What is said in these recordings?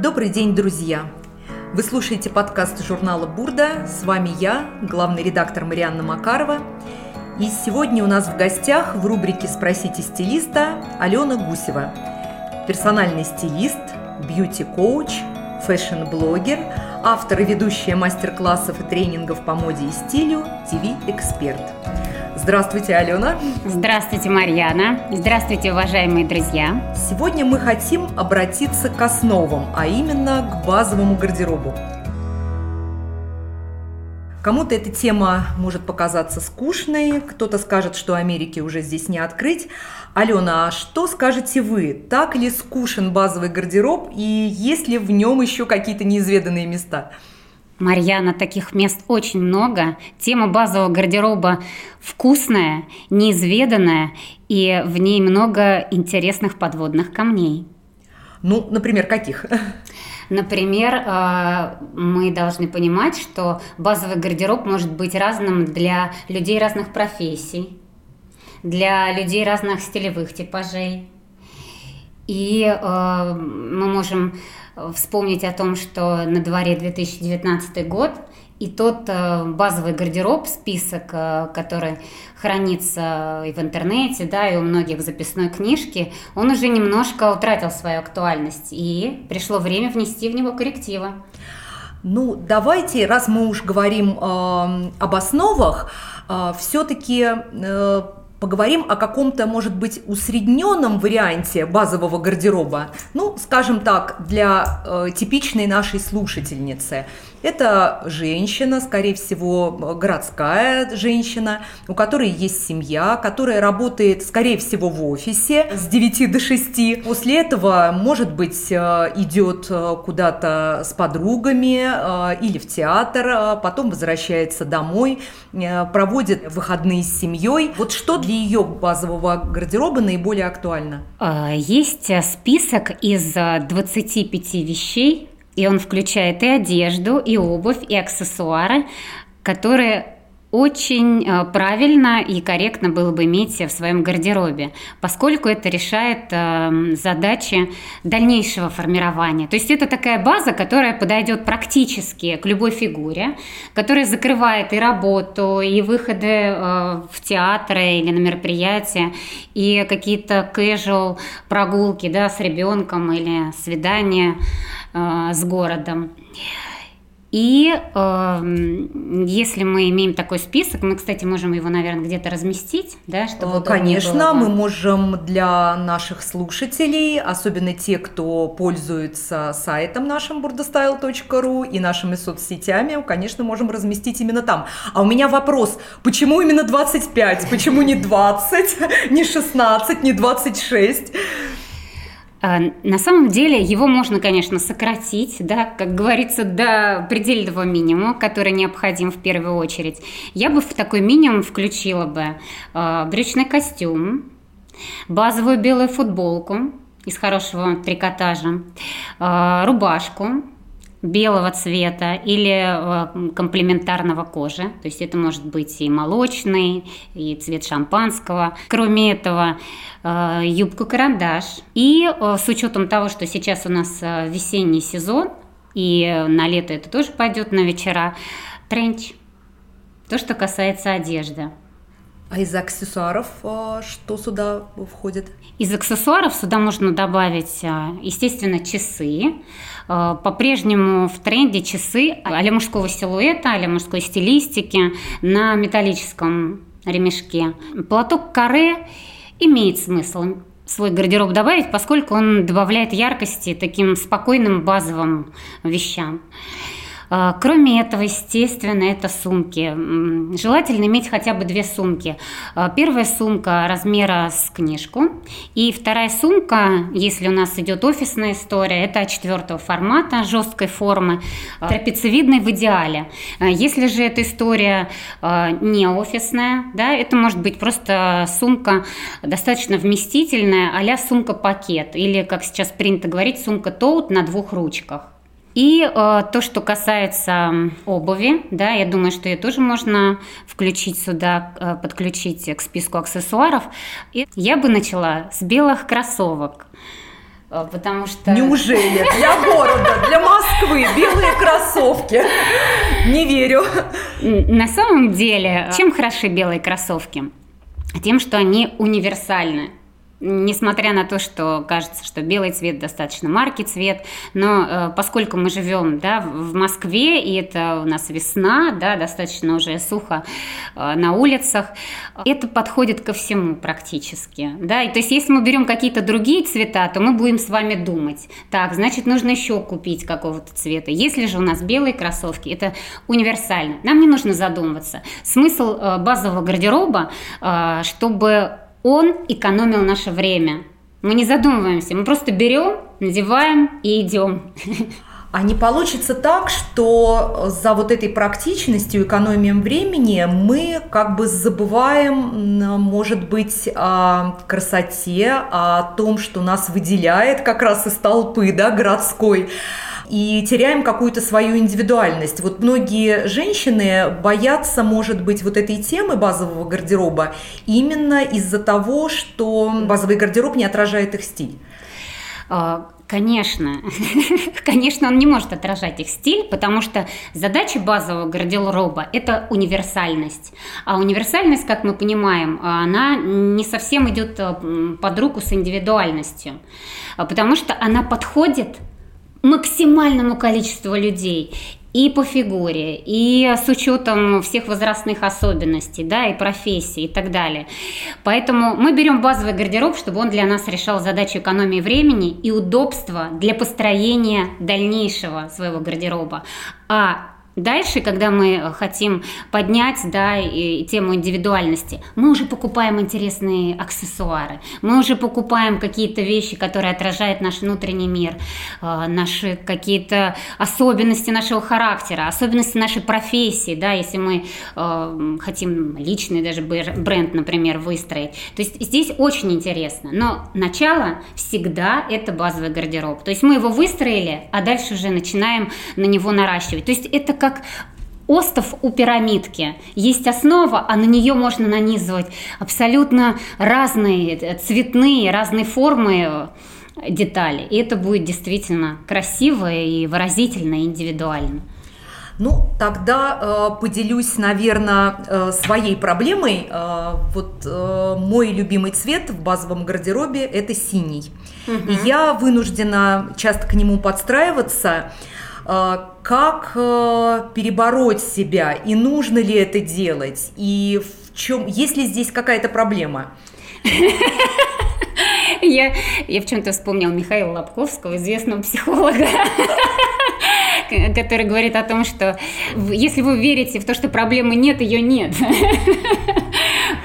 Добрый день, друзья! Вы слушаете подкаст журнала «Бурда». С вами я, главный редактор Марианна Макарова. И сегодня у нас в гостях в рубрике «Спросите стилиста» Алена Гусева. Персональный стилист, бьюти-коуч, фэшн-блогер, автор и ведущая мастер-классов и тренингов по моде и стилю, ТВ-эксперт. Здравствуйте, Алена. Здравствуйте, Марьяна. Здравствуйте, уважаемые друзья. Сегодня мы хотим обратиться к основам, а именно к базовому гардеробу. Кому-то эта тема может показаться скучной, кто-то скажет, что Америки уже здесь не открыть. Алена, а что скажете вы? Так ли скучен базовый гардероб и есть ли в нем еще какие-то неизведанные места? Марьяна, таких мест очень много. Тема базового гардероба вкусная, неизведанная, и в ней много интересных подводных камней. Ну, например, каких? Например, э, мы должны понимать, что базовый гардероб может быть разным для людей разных профессий, для людей разных стилевых типажей. И э, мы можем вспомнить о том, что на дворе 2019 год, и тот э, базовый гардероб, список, э, который хранится и в интернете, да, и у многих в записной книжке, он уже немножко утратил свою актуальность, и пришло время внести в него коррективы. Ну, давайте, раз мы уж говорим э, об основах, э, все-таки э, Поговорим о каком-то, может быть, усредненном варианте базового гардероба. Ну, скажем так, для э, типичной нашей слушательницы. Это женщина, скорее всего, городская женщина, у которой есть семья, которая работает, скорее всего, в офисе с 9 до 6. После этого, может быть, э, идет э, куда-то с подругами э, или в театр, потом возвращается домой, проводит выходные с семьей. Вот что для ее базового гардероба наиболее актуально? Есть список из 25 вещей, и он включает и одежду, и обувь, и аксессуары, которые очень э, правильно и корректно было бы иметь в своем гардеробе, поскольку это решает э, задачи дальнейшего формирования. То есть это такая база, которая подойдет практически к любой фигуре, которая закрывает и работу, и выходы э, в театры или на мероприятия, и какие-то casual прогулки да, с ребенком или свидания с городом. И э, если мы имеем такой список, мы, кстати, можем его, наверное, где-то разместить, да, чтобы Конечно, было. мы можем для наших слушателей, особенно те, кто пользуется сайтом нашим burdastyle.ru и нашими соцсетями, конечно, можем разместить именно там. А у меня вопрос, почему именно 25? Почему не 20, не 16, не 26? А, на самом деле его можно, конечно, сократить, да, как говорится, до предельного минимума, который необходим в первую очередь. Я бы в такой минимум включила бы э, брючный костюм, базовую белую футболку из хорошего трикотажа, э, рубашку, белого цвета или э, комплементарного кожи. То есть это может быть и молочный, и цвет шампанского. Кроме этого, э, юбку-карандаш. И э, с учетом того, что сейчас у нас весенний сезон, и на лето это тоже пойдет на вечера, тренч. То, что касается одежды. А из аксессуаров что сюда входит? Из аксессуаров сюда можно добавить, естественно, часы, Э, по-прежнему в тренде часы а мужского силуэта, а мужской стилистики на металлическом ремешке. Платок каре имеет смысл свой гардероб добавить, поскольку он добавляет яркости таким спокойным базовым вещам. А, кроме этого, естественно, это сумки. Желательно иметь хотя бы две сумки. А, первая сумка размера с книжку. И вторая сумка, если у нас идет офисная история, это четвертого формата, жесткой формы, а, трапециевидной в идеале. Если же эта история не офисная, да, это может быть просто сумка достаточно вместительная, а сумка-пакет, или, как сейчас принято говорить, сумка-тоут на двух ручках. И э, то, что касается обуви, да, я думаю, что ее тоже можно включить сюда, э, подключить к списку аксессуаров. И я бы начала с белых кроссовок. Э, потому что... Неужели? Для города, для Москвы белые кроссовки. Не верю. На самом деле, чем хороши белые кроссовки? Тем, что они универсальны. Несмотря на то, что кажется, что белый цвет достаточно марки цвет, но э, поскольку мы живем да, в Москве, и это у нас весна, да, достаточно уже сухо э, на улицах, это подходит ко всему практически. Да? И, то есть если мы берем какие-то другие цвета, то мы будем с вами думать, так, значит, нужно еще купить какого-то цвета. Если же у нас белые кроссовки, это универсально. Нам не нужно задумываться. Смысл э, базового гардероба, э, чтобы он экономил наше время. Мы не задумываемся, мы просто берем, надеваем и идем. А не получится так, что за вот этой практичностью, экономией времени мы как бы забываем, может быть, о красоте, о том, что нас выделяет как раз из толпы да, городской и теряем какую-то свою индивидуальность. Вот многие женщины боятся, может быть, вот этой темы базового гардероба именно из-за того, что базовый гардероб не отражает их стиль. А, конечно, конечно, он не может отражать их стиль, потому что задача базового гардероба – это универсальность. А универсальность, как мы понимаем, она не совсем идет э, под руку с индивидуальностью, потому что она подходит максимальному количеству людей и по фигуре, и с учетом всех возрастных особенностей, да, и профессий и так далее. Поэтому мы берем базовый гардероб, чтобы он для нас решал задачу экономии времени и удобства для построения дальнейшего своего гардероба. А Дальше, когда мы хотим поднять да, и, тему индивидуальности, мы уже покупаем интересные аксессуары, мы уже покупаем какие-то вещи, которые отражают наш внутренний мир, э, наши какие-то особенности нашего характера, особенности нашей профессии, да, если мы э, хотим личный даже бренд, например, выстроить. То есть здесь очень интересно. Но начало всегда это базовый гардероб. То есть мы его выстроили, а дальше уже начинаем на него наращивать. То есть это как как остов у пирамидки. Есть основа, а на нее можно нанизывать абсолютно разные цветные, разные формы э, детали. И это будет действительно красиво и выразительно, и индивидуально. Ну, тогда э, поделюсь, наверное, э, своей проблемой. Э, вот э, мой любимый цвет в базовом гардеробе – это синий. Угу. И я вынуждена часто к нему подстраиваться. Э, как э, перебороть себя и нужно ли это делать и в чем есть ли здесь какая-то проблема? Я, я в чем-то вспомнил Михаила Лобковского, известного психолога, который говорит о том, что если вы верите в то, что проблемы нет, ее нет.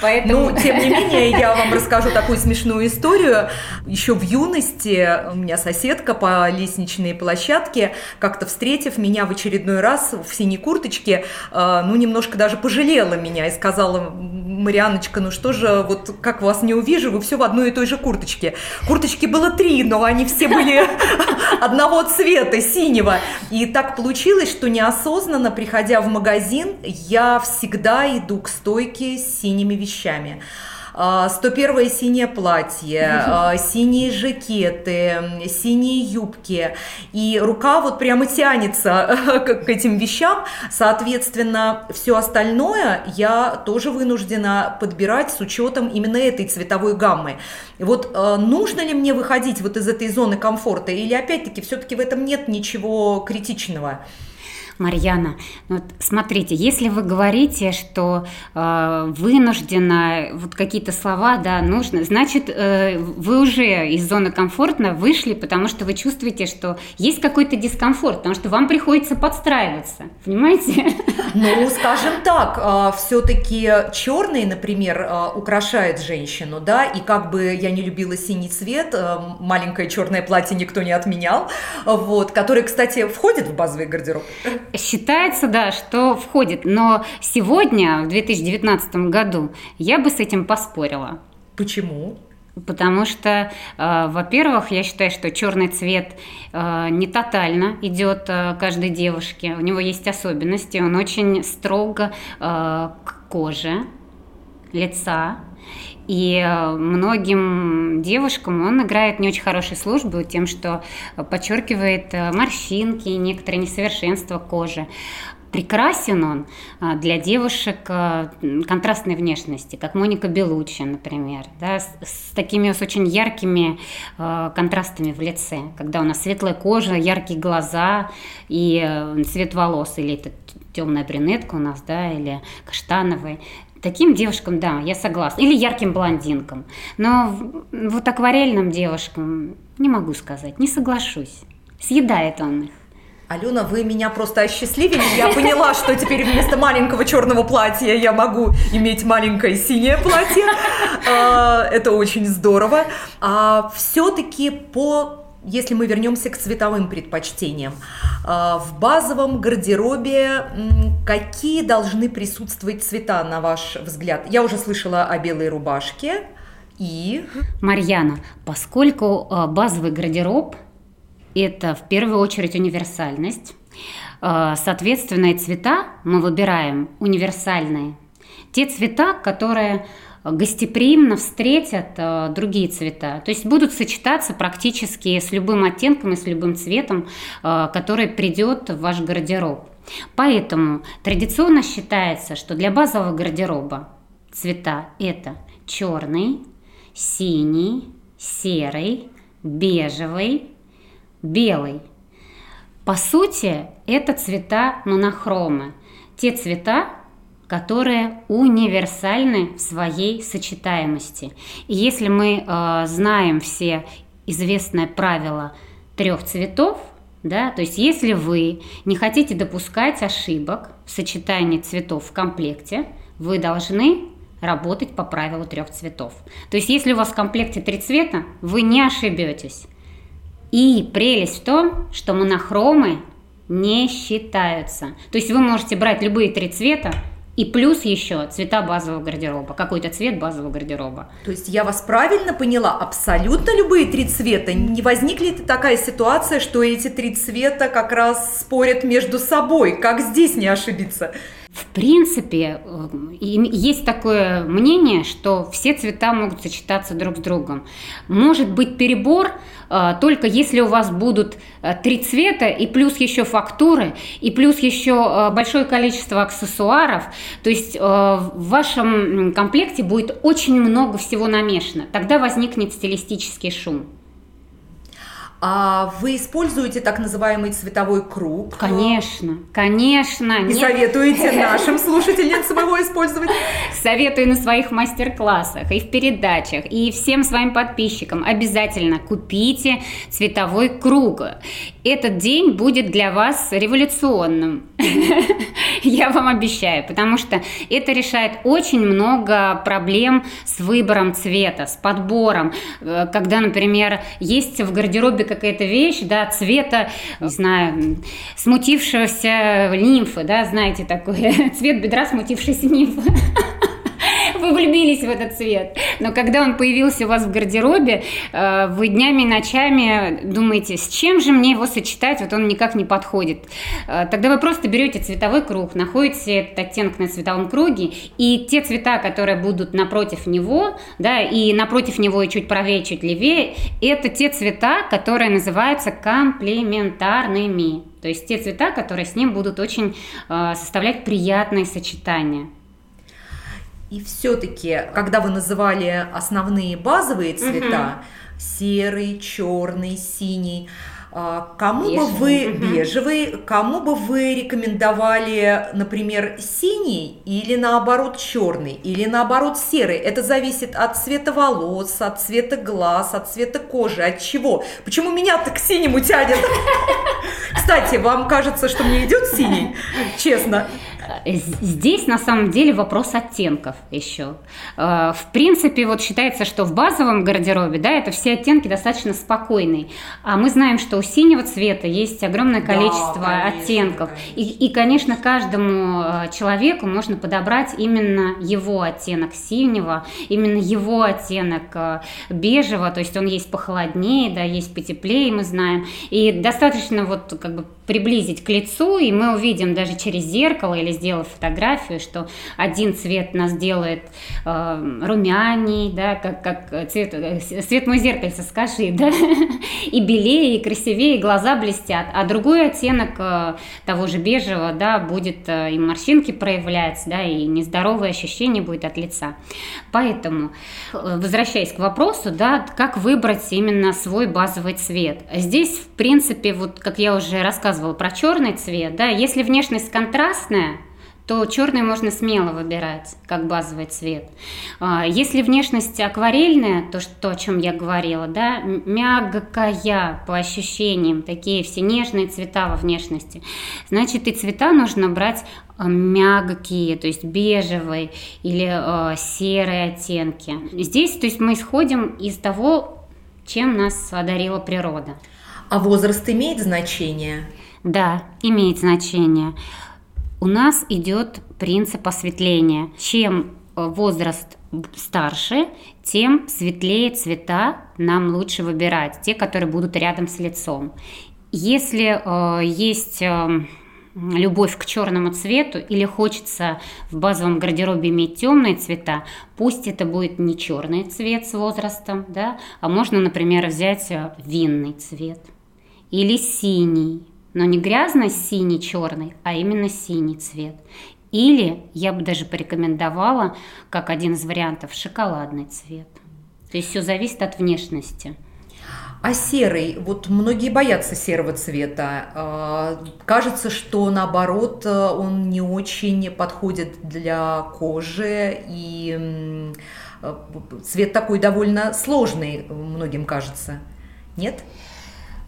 Поэтому... Ну, тем не менее, я вам расскажу такую смешную историю. Еще в юности у меня соседка по лестничной площадке, как-то встретив меня в очередной раз в синей курточке, э, ну, немножко даже пожалела меня и сказала, Марианочка, ну что же, вот как вас не увижу, вы все в одной и той же курточке. Курточки было три, но они все были одного цвета, синего. И так получилось, что неосознанно, приходя в магазин, я всегда иду к стойке с синими вещами. 101 синее платье, а, синие жакеты, синие юбки. И рука вот прямо тянется к этим вещам. Соответственно, все остальное я тоже вынуждена подбирать с учетом именно этой цветовой гаммы. Вот а, нужно ли мне выходить вот из этой зоны комфорта или опять-таки все-таки в этом нет ничего критичного? Марьяна, ну вот смотрите, если вы говорите, что э, вынуждена, вот какие-то слова, да, нужно, значит, э, вы уже из зоны комфортно вышли, потому что вы чувствуете, что есть какой-то дискомфорт, потому что вам приходится подстраиваться, понимаете? Ну, скажем так, э, все-таки черный, например, э, украшает женщину, да, и как бы я не любила синий цвет, э, маленькое черное платье никто не отменял, вот, который, кстати, входит в базовый гардероб. Считается, да, что входит, но сегодня, в 2019 году, я бы с этим поспорила. Почему? Потому что, э, во-первых, я считаю, что черный цвет э, не тотально идет э, каждой девушке. У него есть особенности. Он очень строго к коже лица. И многим девушкам он играет не очень хорошей службы тем, что подчеркивает морщинки, некоторые несовершенства кожи. Прекрасен он а, для девушек контрастной внешности, как Моника Белуччи, например, да, с, с такими с очень яркими э, контрастами в лице, когда у нас светлая кожа, яркие глаза и э, цвет волос, или это темная брюнетка у нас, да, или каштановый. Таким девушкам, да, я согласна. Или ярким блондинкам. Но вот акварельным девушкам не могу сказать, не соглашусь. Съедает он их. Алена, вы меня просто осчастливили. Я поняла, что теперь вместо маленького черного платья я могу иметь маленькое синее платье. А, это очень здорово. А все-таки по если мы вернемся к цветовым предпочтениям, а, в базовом гардеробе какие должны присутствовать цвета, на ваш взгляд? Я уже слышала о белой рубашке и... Марьяна, поскольку а, базовый гардероб – это в первую очередь универсальность. Э, соответственно, цвета мы выбираем универсальные. Те цвета, которые гостеприимно встретят э, другие цвета. То есть будут сочетаться практически с любым оттенком и с любым цветом, э, который придет в ваш гардероб. Поэтому традиционно считается, что для базового гардероба цвета это черный, синий, серый, бежевый, белый. По сути, это цвета монохромы. Те цвета, которые универсальны в своей сочетаемости. И если мы э, знаем все известное правило трех цветов, да, то есть если вы не хотите допускать ошибок в сочетании цветов в комплекте, вы должны работать по правилу трех цветов. То есть если у вас в комплекте три цвета, вы не ошибетесь. И прелесть в том, что монохромы не считаются. То есть вы можете брать любые три цвета и плюс еще цвета базового гардероба, какой-то цвет базового гардероба. То есть я вас правильно поняла, абсолютно любые три цвета. Не возникнет такая ситуация, что эти три цвета как раз спорят между собой? Как здесь не ошибиться? В принципе, э, есть такое мнение, что все цвета могут сочетаться друг с другом. Может быть перебор, только если у вас будут э, три цвета и плюс еще фактуры, и плюс еще большое количество аксессуаров. То есть в вашем комплекте будет очень много всего намешано. Тогда возникнет стилистический шум. А вы используете так называемый цветовой круг? Конечно, конечно. И Нет. советуете нашим слушательницам его использовать? Советую на своих мастер-классах и в передачах, и всем своим подписчикам обязательно купите цветовой круг. Этот день будет для вас революционным. Я вам обещаю, потому что это решает очень много проблем с выбором цвета, с подбором. Э, когда, например, есть в гардеробе какая-то вещь, да, цвета, не знаю, смутившегося нимфы, да, знаете такое, цвет бедра смутившейся нимфы. вы влюбились в этот цвет. Но когда он появился у вас в гардеробе, э, вы днями и ночами думаете, с чем же мне его сочетать, вот он никак не подходит. Э, тогда вы просто берете цветовой круг, находите этот оттенок на цветовом круге, и те цвета, которые будут напротив него, да, и напротив него и чуть правее, чуть левее, это те цвета, которые называются комплементарными. То есть те цвета, которые с ним будут очень э, составлять приятные сочетания. И все-таки, когда вы называли основные базовые цвета, угу. серый, черный, синий, а, Кому бежевый. бы вы бежевый, кому бы вы рекомендовали, например, синий или наоборот черный, или наоборот серый? Это зависит от цвета волос, от цвета глаз, от цвета кожи, от чего? Почему меня так к синему тянет? Кстати, вам кажется, что мне идет синий? Честно. Э, здесь на самом деле вопрос оттенков еще. Э, в принципе, вот считается, что в базовом гардеробе, да, это все оттенки достаточно спокойные. А мы знаем, что у синего цвета есть огромное количество да, конечно, оттенков. Конечно. И, и, конечно, каждому э, человеку можно подобрать именно его оттенок синего, именно его оттенок бежевого, то есть он есть похолоднее, да, есть потеплее, мы знаем. И достаточно вот как бы приблизить к лицу, и мы увидим даже через зеркало или сделав фотографию, что один цвет нас делает э, румяней, да, как, как цвет, э, цвет мой зеркальце, скажи, да, и белее, и красивее, и глаза блестят, а другой оттенок э, того же бежевого, да, будет э, и морщинки проявлять, да, и нездоровое ощущение будет от лица. Поэтому, э, возвращаясь к вопросу, да, как выбрать именно свой базовый цвет. Здесь, в принципе, вот как я уже рассказывала про черный цвет, да, если внешность контрастная, то черный можно смело выбирать как базовый цвет. А, если внешность акварельная, то, что, о чем я говорила, да, мягкая по ощущениям, такие все нежные цвета во внешности, значит и цвета нужно брать а, мягкие, то есть бежевые или э, серые оттенки. Здесь, то есть мы исходим из того, чем нас одарила природа. А возраст имеет значение? Да, имеет значение. У нас идет принцип осветления. Чем э, возраст старше, тем светлее цвета нам лучше выбирать, те, которые будут рядом с лицом. Если э, есть э, любовь к черному цвету или хочется в базовом гардеробе иметь темные цвета, пусть это будет не черный цвет с возрастом, да, а можно, например, взять э, винный цвет или синий но не грязно-синий черный, а именно синий цвет. Или я бы даже порекомендовала, как один из вариантов, шоколадный цвет. То есть все зависит от внешности. А серый, вот многие боятся серого цвета. А, кажется, что наоборот он не очень подходит для кожи, и цвет такой довольно сложный, многим кажется. Нет?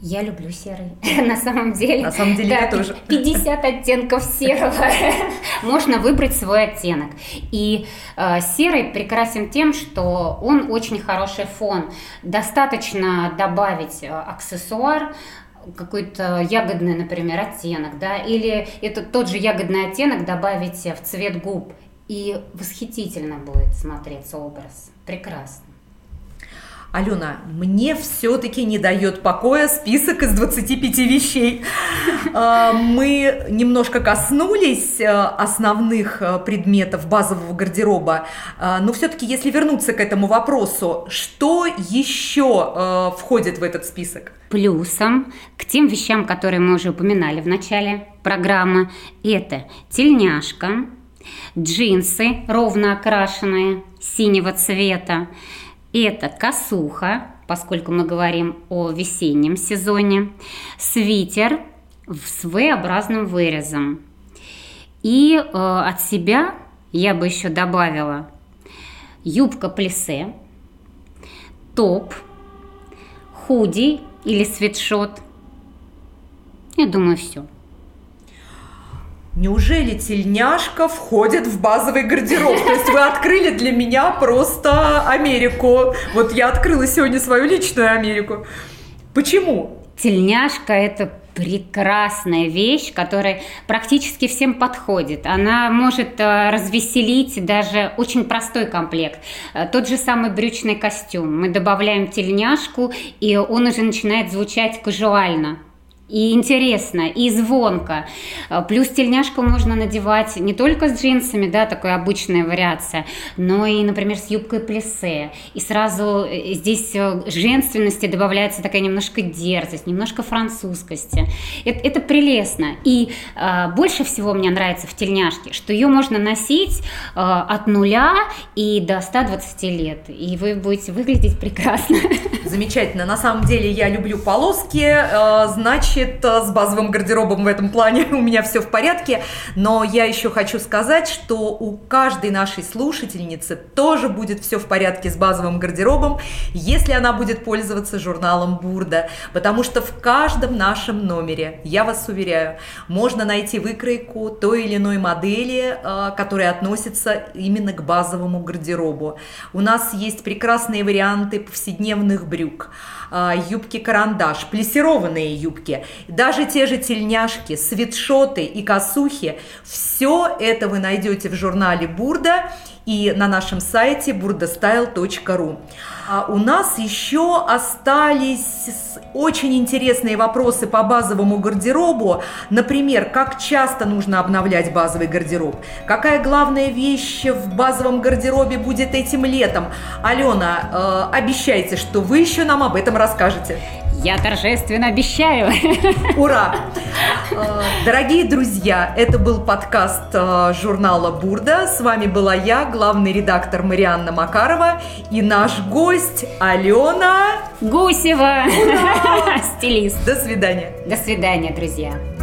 Я люблю серый. На самом деле. На самом деле да, я тоже. 50 оттенков серого. Можно выбрать свой оттенок. И э, серый прекрасен тем, что он очень хороший фон. Достаточно добавить э, аксессуар, какой-то ягодный, например, оттенок, да, или это тот же ягодный оттенок добавить в цвет губ, и восхитительно будет смотреться образ. Прекрасно. Алена, мне все-таки не дает покоя список из 25 вещей. А, мы немножко коснулись э, основных э, предметов базового гардероба, а, но все-таки, если вернуться к этому вопросу, что еще э, входит в этот список? Плюсом к тем вещам, которые мы уже упоминали в начале программы, это тельняшка, джинсы ровно окрашенные синего цвета, это косуха, поскольку мы говорим о весеннем сезоне, свитер с V-образным вырезом. И э, от себя я бы еще добавила юбка плесе, топ, худи или свитшот. Я думаю, все. Неужели тельняшка входит в базовый гардероб? То есть вы открыли для меня просто Америку. Вот я открыла сегодня свою личную Америку. Почему? Тельняшка – это прекрасная вещь, которая практически всем подходит. Она может э, развеселить даже очень простой комплект. Э, тот же самый брючный костюм. Мы добавляем тельняшку, и он уже начинает звучать казуально и интересно, и звонко. Э, плюс тельняшку можно надевать не только с джинсами, да, такая обычная вариация, но и, например, с юбкой плесе. И сразу э, здесь э, женственности добавляется такая немножко дерзость, немножко французскости. Это, это прелестно. И э, больше всего мне нравится в тельняшке, что ее можно носить э, от нуля и до 120 лет. И вы будете выглядеть прекрасно. Замечательно. На самом деле я люблю полоски, значит, значит, э, с базовым гардеробом в этом плане у меня все в порядке. Но я еще хочу сказать, что у каждой нашей слушательницы тоже будет все в порядке с базовым гардеробом, если она будет пользоваться журналом Бурда. Потому что в каждом нашем номере, я вас уверяю, можно найти выкройку той или иной модели, э, которая относится именно к базовому гардеробу. У нас есть прекрасные варианты повседневных брюк, э, юбки-карандаш, плессированные юбки, даже те же тельняшки, свитшоты и косухи, все это вы найдете в журнале Бурда. и на нашем сайте burdastyle.ru. А у нас еще остались очень интересные вопросы по базовому гардеробу. Например, как часто нужно обновлять базовый гардероб? Какая главная вещь в базовом гардеробе будет этим летом? Алена, э, обещайте, что вы еще нам об этом расскажете. Я торжественно обещаю. Ура! Э, дорогие друзья, это был подкаст э, журнала «Бурда». С вами была я, главный редактор Марианна Макарова и наш гость Алена Гусева, стилист. До свидания. До свидания, друзья.